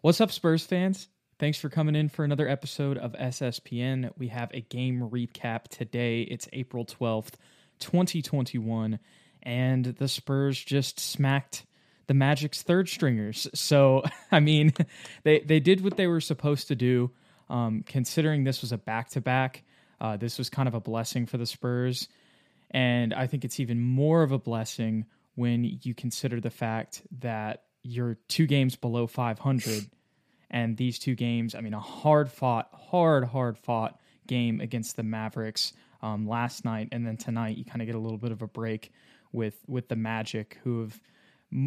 What's up, Spurs fans? Thanks for coming in for another episode of SSPN. We have a game recap today. It's April 12th, 2021, and the Spurs just smacked the Magic's third stringers. So, I mean, they, they did what they were supposed to do. Um, considering this was a back to back, this was kind of a blessing for the Spurs. And I think it's even more of a blessing when you consider the fact that you're two games below 500. And these two games, I mean, a hard fought, hard, hard fought game against the Mavericks um, last night. And then tonight, you kind of get a little bit of a break with, with the Magic, who have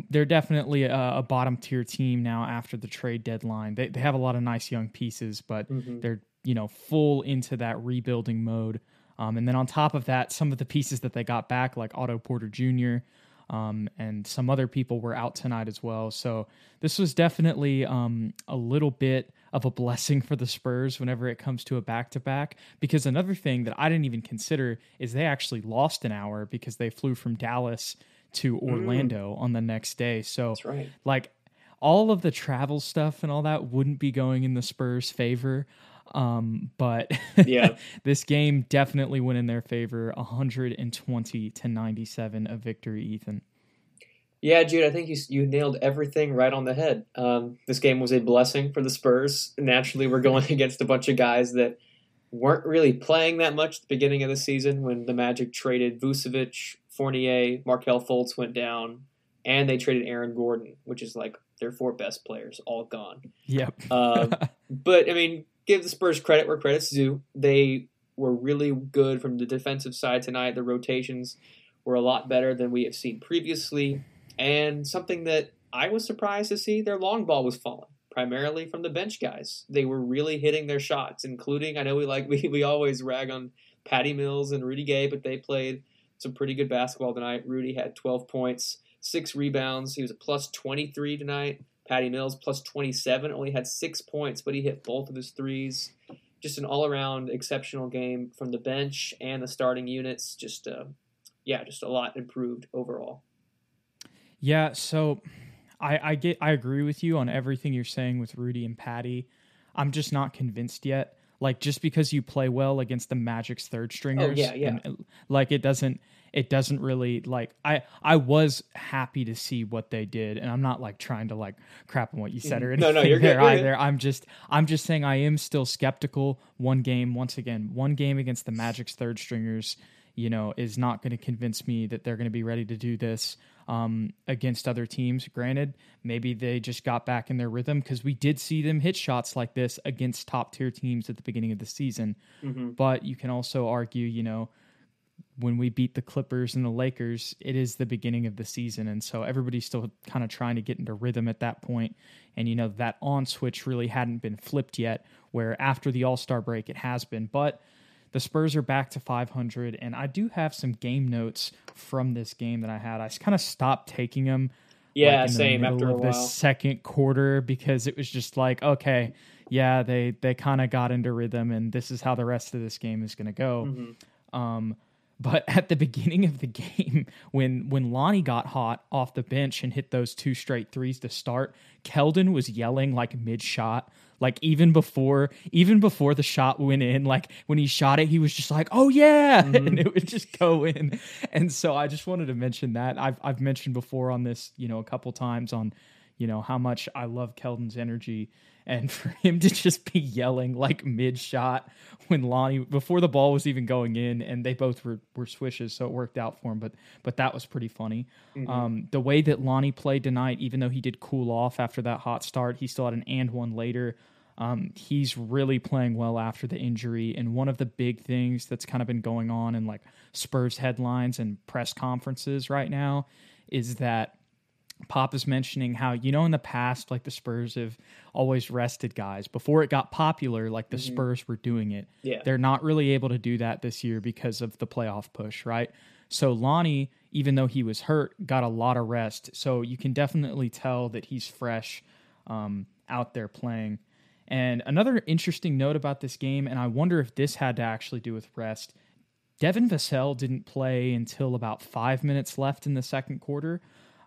they're definitely a, a, bottom tier team now after the trade deadline. They, they have a lot of nice young pieces, but mm-hmm. they're you know full into that rebuilding mode. Um, and then on top of that, some of the pieces that they got back, like Otto Porter Jr. Um, and some other people were out tonight as well. So this was definitely um, a little bit of a blessing for the Spurs whenever it comes to a back to back. Because another thing that I didn't even consider is they actually lost an hour because they flew from Dallas to mm. Orlando mm. on the next day. So, right. like, all of the travel stuff and all that wouldn't be going in the Spurs' favor. Um, but yeah, this game definitely went in their favor 120 to 97 a victory, Ethan. Yeah, Jude, I think you, you nailed everything right on the head. Um, this game was a blessing for the Spurs. Naturally, we're going against a bunch of guys that weren't really playing that much at the beginning of the season when the Magic traded Vucevic, Fournier, Markelle Fultz went down, and they traded Aaron Gordon, which is like their four best players, all gone. Yep. um, but I mean, give the Spurs credit where credit's due. They were really good from the defensive side tonight. The rotations were a lot better than we have seen previously, and something that I was surprised to see, their long ball was falling primarily from the bench guys. They were really hitting their shots, including I know we like we, we always rag on Patty Mills and Rudy Gay, but they played some pretty good basketball tonight. Rudy had 12 points, six rebounds. He was a plus 23 tonight. Patty Mills plus 27, only had six points, but he hit both of his threes. Just an all around exceptional game from the bench and the starting units. Just, uh, yeah, just a lot improved overall. Yeah, so I, I get I agree with you on everything you're saying with Rudy and Patty. I'm just not convinced yet. Like just because you play well against the Magic's third stringers, oh, yeah, yeah. And, like it doesn't it doesn't really like I I was happy to see what they did, and I'm not like trying to like crap on what you said or anything no, no, you're there good, either. I'm just I'm just saying I am still skeptical. One game, once again, one game against the Magic's third stringers, you know, is not going to convince me that they're going to be ready to do this um, against other teams. Granted, maybe they just got back in their rhythm because we did see them hit shots like this against top tier teams at the beginning of the season. Mm-hmm. But you can also argue, you know when we beat the Clippers and the Lakers, it is the beginning of the season. And so everybody's still kind of trying to get into rhythm at that point. And, you know, that on switch really hadn't been flipped yet, where after the All Star break, it has been. But the Spurs are back to 500. And I do have some game notes from this game that I had. I kind of stopped taking them. Yeah, like same after a while. The second quarter because it was just like, okay, yeah, they they kind of got into rhythm, and this is how the rest of this game is going to go. Mm-hmm. Um, but at the beginning of the game, when when Lonnie got hot off the bench and hit those two straight threes to start, Keldon was yelling like mid shot, like even before even before the shot went in. Like when he shot it, he was just like, "Oh yeah," mm-hmm. and it would just go in. And so I just wanted to mention that I've I've mentioned before on this, you know, a couple times on, you know, how much I love Keldon's energy and for him to just be yelling like mid shot when Lonnie before the ball was even going in, and they both were were swishes, so it worked out for him. But but that was pretty funny. Mm-hmm. Um, the way that Lonnie played tonight, even though he did cool off after that hot start, he still had an and one later. Um, he's really playing well after the injury. And one of the big things that's kind of been going on in like Spurs headlines and press conferences right now is that Pop is mentioning how you know in the past like the Spurs have always rested guys before it got popular like the mm-hmm. Spurs were doing it. Yeah. They're not really able to do that this year because of the playoff push, right? So Lonnie, even though he was hurt, got a lot of rest. So you can definitely tell that he's fresh um, out there playing. And another interesting note about this game, and I wonder if this had to actually do with rest. Devin Vassell didn't play until about five minutes left in the second quarter.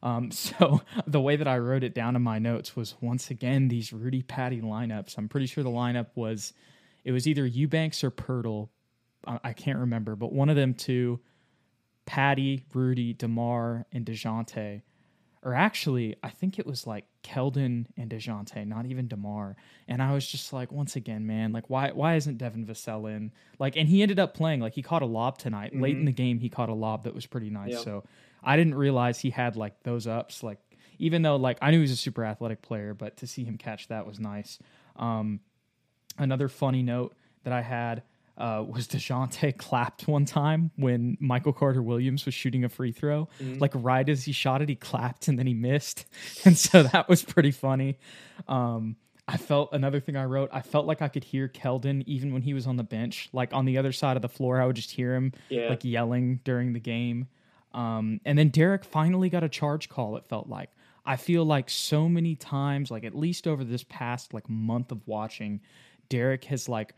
Um, so the way that I wrote it down in my notes was once again these Rudy Patty lineups. I'm pretty sure the lineup was it was either Eubanks or Poeltl. I, I can't remember, but one of them two, Patty, Rudy, Demar, and Dejounte. Or actually, I think it was like Keldon and Dejounte, not even Demar. And I was just like, once again, man, like why why isn't Devin Vassell in? Like, and he ended up playing. Like he caught a lob tonight. Mm-hmm. Late in the game, he caught a lob that was pretty nice. Yeah. So I didn't realize he had like those ups. Like even though like I knew he was a super athletic player, but to see him catch that was nice. Um, another funny note that I had uh, was Dejounte clapped one time when Michael Carter Williams was shooting a free throw. Mm-hmm. Like right as he shot it, he clapped and then he missed, and so that was pretty funny. Um, I felt another thing I wrote. I felt like I could hear Keldon even when he was on the bench, like on the other side of the floor. I would just hear him yeah. like yelling during the game. Um, and then Derrick finally got a charge call, it felt like. I feel like so many times, like at least over this past like month of watching, Derrick has like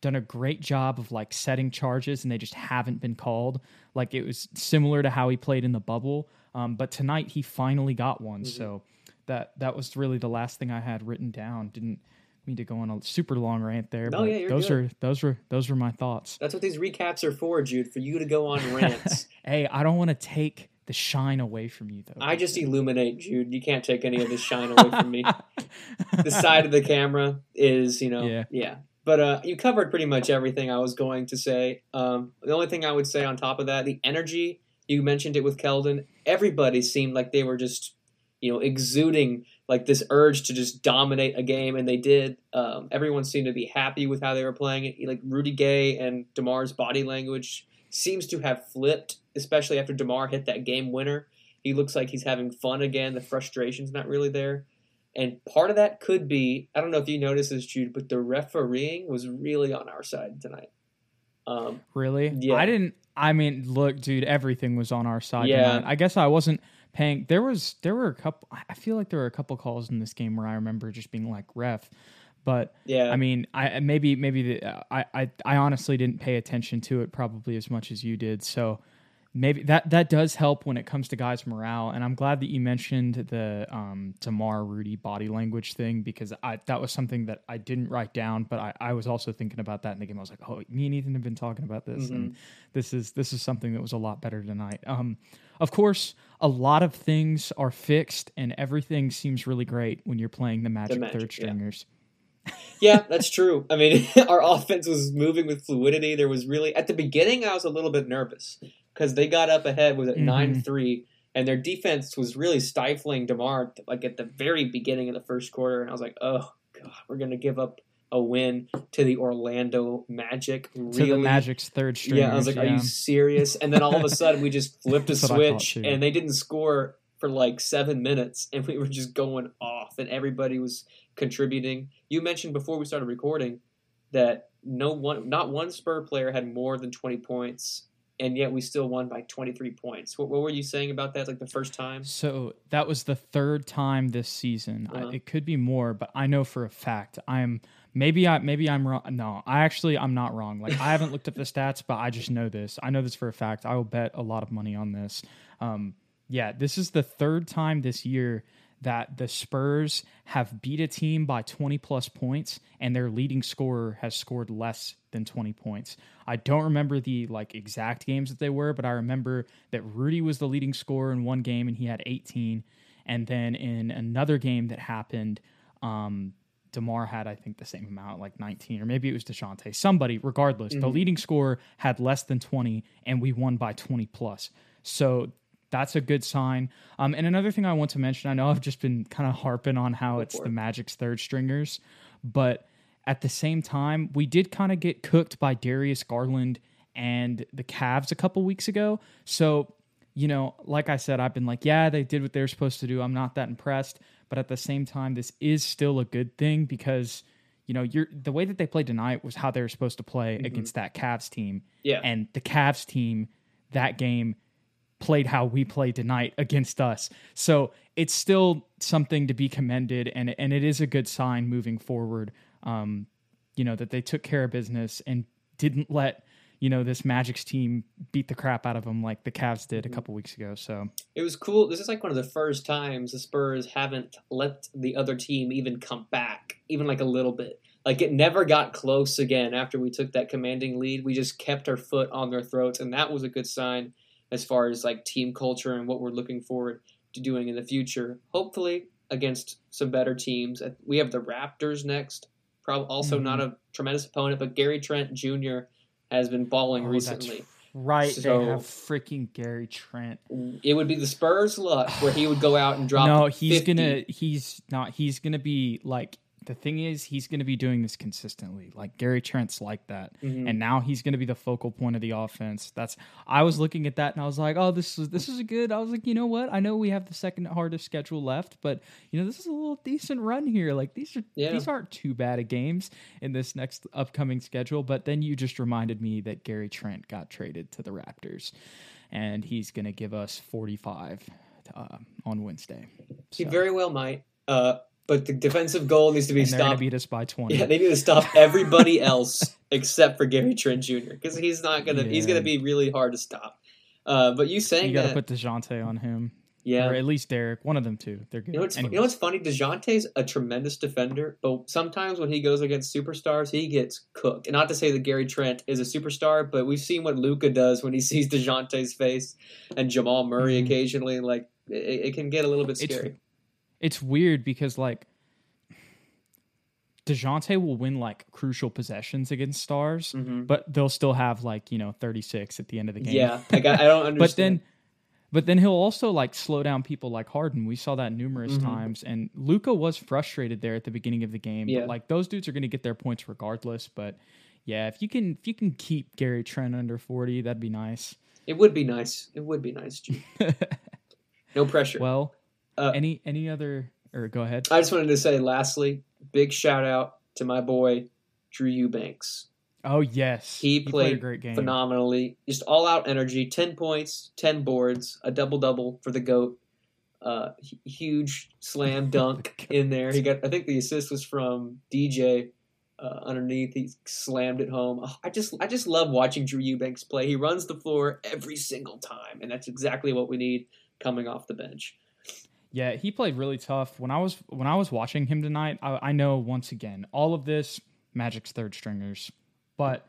done a great job of like setting charges and they just haven't been called. Like it was similar to how he played in the bubble. Um, but tonight he finally got one. Mm-hmm. So that that was really the last thing I had written down. Didn't mean to go on a super long rant there. Yeah, those good. are those were those were my thoughts. That's what these recaps are for, Jude, for you to go on rants. hey, I don't want to take the shine away from you though. I just illuminate, Jude. You can't take any of the shine away from me. the side of the camera is, you know, yeah. yeah. But uh, you covered pretty much everything I was going to say. Um, the only thing I would say on top of that, the energy you mentioned it with Keldon. Everybody seemed like they were just, you know, exuding like this urge to just dominate a game, and they did. Um, everyone seemed to be happy with how they were playing it. Like Rudy Gay and Demar's body language seems to have flipped, especially after Demar hit that game winner. He looks like he's having fun again. The frustration's not really there. And part of that could be I don't know if you noticed this, Jude, but the refereeing was really on our side tonight. Um, really? Yeah. I didn't. I mean, look, dude, everything was on our side. Yeah. Tonight. I guess I wasn't paying. There was there were a couple. I feel like there were a couple calls in this game where I remember just being like ref. But yeah, I mean, I maybe maybe the, I, I I honestly didn't pay attention to it probably as much as you did. So maybe that that does help when it comes to guys' morale. And I'm glad that you mentioned the um, Demar Rudy body language thing because I that was something that I didn't write down, but I, I was also thinking about that in the game. I was like, oh, me and Ethan have been talking about this, mm-hmm. and this is this is something that was a lot better tonight. Um, of course, a lot of things are fixed, and everything seems really great when you're playing the Magic, the magic third stringers. Yeah yeah, that's true. I mean, our offense was moving with fluidity. There was really at the beginning, I was a little bit nervous because they got up ahead with it 9 mm-hmm. three, and their defense was really stifling Demar like at the very beginning of the first quarter, and I was like, oh god, we're gonna give up a win to the Orlando Magic. Really? To the Magic's third string. Yeah, I was like, yeah. are you serious? And then all of a sudden, we just flipped a switch, and they didn't score for like seven minutes, and we were just going off, and everybody was contributing. You mentioned before we started recording that no one, not one Spur player had more than twenty points and yet we still won by 23 points. What, what, were you saying about that? Like the first time? So that was the third time this season. Uh-huh. I, it could be more, but I know for a fact I'm maybe I maybe I'm wrong. No, I actually I'm not wrong. Like I haven't looked at the stats, but I just know this. I know this for a fact. I will bet a lot of money on this. Um, yeah, this is the third time this year that the Spurs have beat a team by 20 plus points and their leading scorer has scored less than 20 points. I don't remember the like exact games that they were, but I remember that Rudy was the leading scorer in one game and he had 18 and then in another game that happened um DeMar had, I think, the same amount, like 19, or maybe it was Dejounte. Somebody, regardless, mm-hmm. the leading scorer had less than 20, and we won by 20 plus. So that's a good sign. Um, and another thing I want to mention, I know I've just been kind of harping on how it's the Magic's third stringers, but at the same time, we did kind of get cooked by Darius Garland and the Cavs a couple weeks ago. So you know, like I said, I've been like, yeah, they did what they were supposed to do. I'm not that impressed, but at the same time, this is still a good thing because you know, you're the way that they played tonight was how they were supposed to play mm-hmm. against that Cavs team. Yeah, and the Cavs team that game played how we played tonight against us. So it's still something to be commended, and and it is a good sign moving forward. Um, you know that they took care of business and didn't let you know this Magic's team beat the crap out of them like the Cavs did a mm-hmm. couple weeks ago. So it was cool. This is like one of the first times the Spurs haven't let the other team even come back, even like a little bit. Like it never got close again after we took that commanding lead. We just kept our foot on their throats, and that was a good sign as far as like team culture and what we're looking forward to doing in the future. Hopefully against some better teams. We have the Raptors next. Probably also mm-hmm. not a tremendous opponent, but Gary Trent Jr has been balling oh, recently. Right, so, they have freaking Gary Trent. It would be the Spurs' luck where he would go out and drop. no, he's 50. gonna. He's not. He's gonna be like the thing is he's going to be doing this consistently. Like gary trent's like that. Mm-hmm. and now he's going to be the focal point of the offense. That's i was looking at that and i was like oh this is this is a good i was like you know what? I know we have the second hardest schedule left but you know this is a little decent run here. Like these are yeah. these aren't too bad of games in this next upcoming schedule. But then you just reminded me that gary trent got traded to the raptors and he's going to give us 45 uh, on wednesday. So. he very well might. Uh, but the defensive goal needs to be and stopped. beat us by twenty. Yeah, they need to stop everybody else except for Gary Trent Jr. because he's not gonna. Yeah. He's gonna be really hard to stop. Uh, but you saying you got to put Dejounte on him. Yeah, or at least Derrick. One of them two. They're good. You know what's, you know what's funny? Dejounte's a tremendous defender, but sometimes when he goes against superstars, he gets cooked. And not to say that Gary Trent is a superstar, but we've seen what Luka does when he sees Dejounte's face and Jamal Murray mm-hmm. occasionally. Like it, it, can get a little bit scary. It's, it's weird because like Dejounte will win like crucial possessions against stars, mm-hmm. but they'll still have like you know 36 at the end of the game. Yeah, like I, I don't understand. but then, but then he'll also like slow down people like Harden. We saw that numerous mm-hmm. times, and Luka was frustrated there at the beginning of the game. Yeah. But like those dudes are going to get their points regardless. But yeah, if you can if you can keep Gary Trent under 40, that'd be nice. It would be nice. It would be nice, G. no pressure. Well, uh, any any other or go ahead. I just wanted to say, lastly, big shout out to my boy Drew Eubanks. Oh yes, he, he played, played, a great game. phenomenally. Just all out energy. Ten points, ten boards, a double double for the goat. Uh, huge slam dunk in there. He got. I think the assist was from DJ. Uh, underneath, he slammed it home. Oh, I just, I just love watching Drew Eubanks play. He runs the floor every single time, and that's exactly what we need coming off the bench. Yeah, he played really tough. When I was when I was watching him tonight, I, I know once again all of this Magic's third stringers, but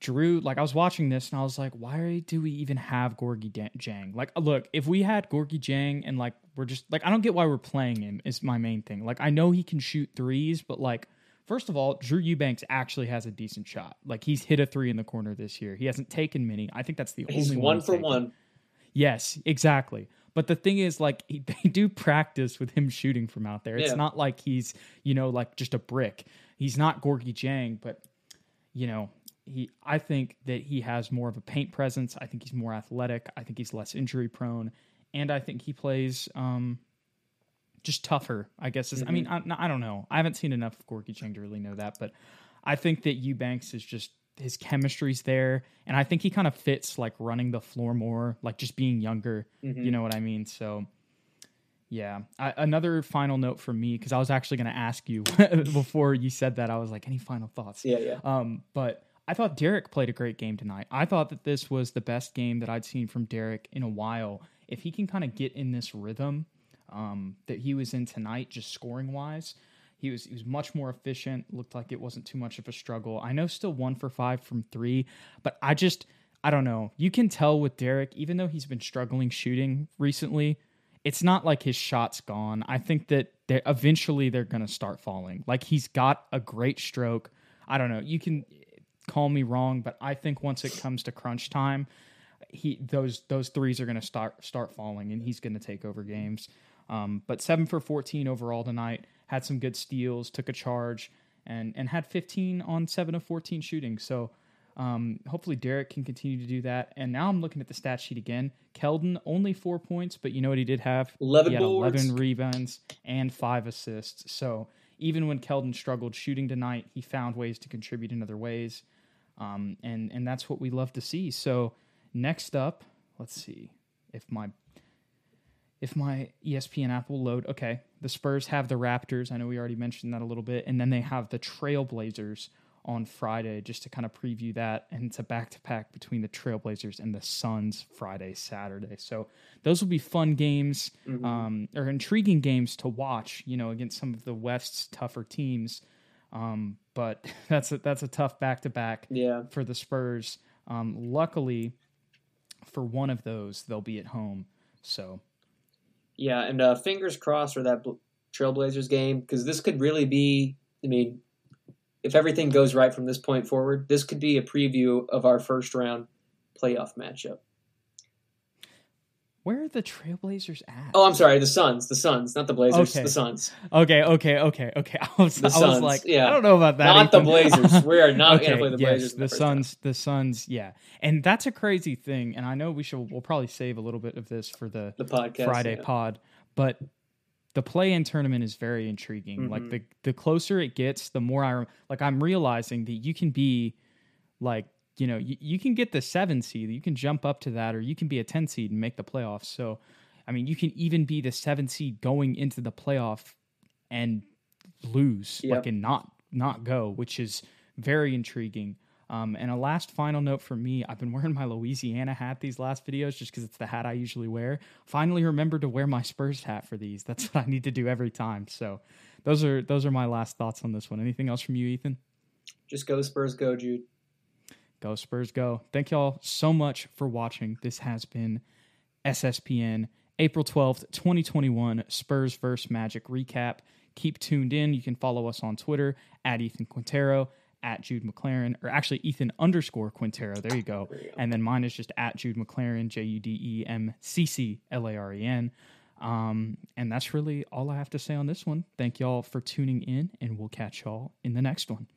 Drew, like I was watching this and I was like, why do we even have Gorgui Dieng? Like, uh, look, if we had Gorgui Dieng and like we're just like I don't get why we're playing him is my main thing. Like I know he can shoot threes, but like first of all, Drew Eubanks actually has a decent shot. Like he's hit a three in the corner this year. He hasn't taken many. I think that's the he's only one, one for taken. one. Yes, exactly. But the thing is, like, he, they do practice with him shooting from out there. It's yeah. not like he's, you know, like just a brick. He's not Gorgui Dieng, but, you know, he. I think that he has more of a paint presence. I think he's more athletic. I think he's less injury prone, and I think he plays um, just tougher. I guess. Is, mm-hmm. I mean. I, I, don't know. I haven't seen enough of Gorgui Dieng to really know that, but I think that Eubanks is just his chemistry's there, and I think he kind of fits like running the floor more, like just being younger. Mm-hmm. You know what I mean? So. Yeah. I, another final note for me, because I was actually going to ask you before you said that. I was like, any final thoughts? Yeah, yeah. Um, but I thought Derrick played a great game tonight. I thought that this was the best game that I'd seen from Derrick in a while. If he can kind of get in this rhythm um, that he was in tonight, just scoring wise, he was he was much more efficient. Looked like it wasn't too much of a struggle. I know still one for five from three, but I just I don't know. You can tell with Derrick, even though he's been struggling shooting recently, it's not like his shot's gone. I think that they're, eventually they're going to start falling. Like he's got a great stroke. I don't know. You can call me wrong, but I think once it comes to crunch time, he those those threes are going to start start falling, and he's going to take over games. Um, but seven for fourteen overall tonight had some good steals, took a charge, and and had 15 on seven of 14 shooting. So Um, hopefully, Derrick can continue to do that. And now I'm looking at the stat sheet again. Keldon only four points, but you know what he did have? 11 he boards. 11 rebounds and five assists. So even when Keldon struggled shooting tonight, he found ways to contribute in other ways. Um, and and that's what we love to see. So next up, let's see if my if my ESPN app will load. Okay, the Spurs have the Raptors. I know we already mentioned that a little bit, and then they have the Trailblazers on Friday, just to kind of preview that. And it's a back to back between the Trailblazers and the Suns Friday, Saturday. So those will be fun games, Mhm. um, or intriguing games to watch. You know, against some of the West's tougher teams. Um, but that's a, that's a tough back to back for the Spurs. Um, luckily, for one of those, they'll be at home. So Yeah, and uh, fingers crossed for that Trailblazers game because this could really be. I mean, if everything goes right from this point forward, this could be a preview of our first round playoff matchup. Where are the Trailblazers at? Oh, I'm sorry, the Suns, the Suns, not the Blazers, Okay. the Suns, Okay, okay, okay, okay. I was, The I was Suns, like, yeah. I don't know about that. not the Blazers. We are not going to Okay, play the yes, Blazers. the the. Suns, the Suns, yeah, and that's a crazy thing. And I know we should, we'll probably save a little bit of this for the the podcast Friday yeah. pod, but the play-in tournament is very intriguing. Like Mhm. the the closer it gets, the more I like. I'm realizing that you can be like you know you, you can get the seven seed, you can jump up to that, or you can be a ten seed and make the playoffs. So, I mean, you can even be the seven seed going into the playoff and lose, Yep. like and not not go, which is very intriguing. Um, and a last final note for me, I've been wearing my Louisiana hat these last videos just because it's the hat I usually wear. Finally, remember to wear my Spurs hat for these. That's what I need to do every time. So, those are those are my last thoughts on this one. Anything else from you, Ethan? Just go Spurs, go Jude. Go Spurs, go! Thank y'all so much for watching. This has been SSPN April twelfth, twenty twenty one Spurs vs Magic recap. Keep tuned in. You can follow us on Twitter at Ethan Quintero, at Jude McClaren, or actually Ethan underscore Quintero. There you go. There you go. And then mine is just at Jude McClaren, J U D E M C C L A R E N. Um, and that's really all I have to say on this one. Thank y'all for tuning in, and we'll catch y'all in the next one.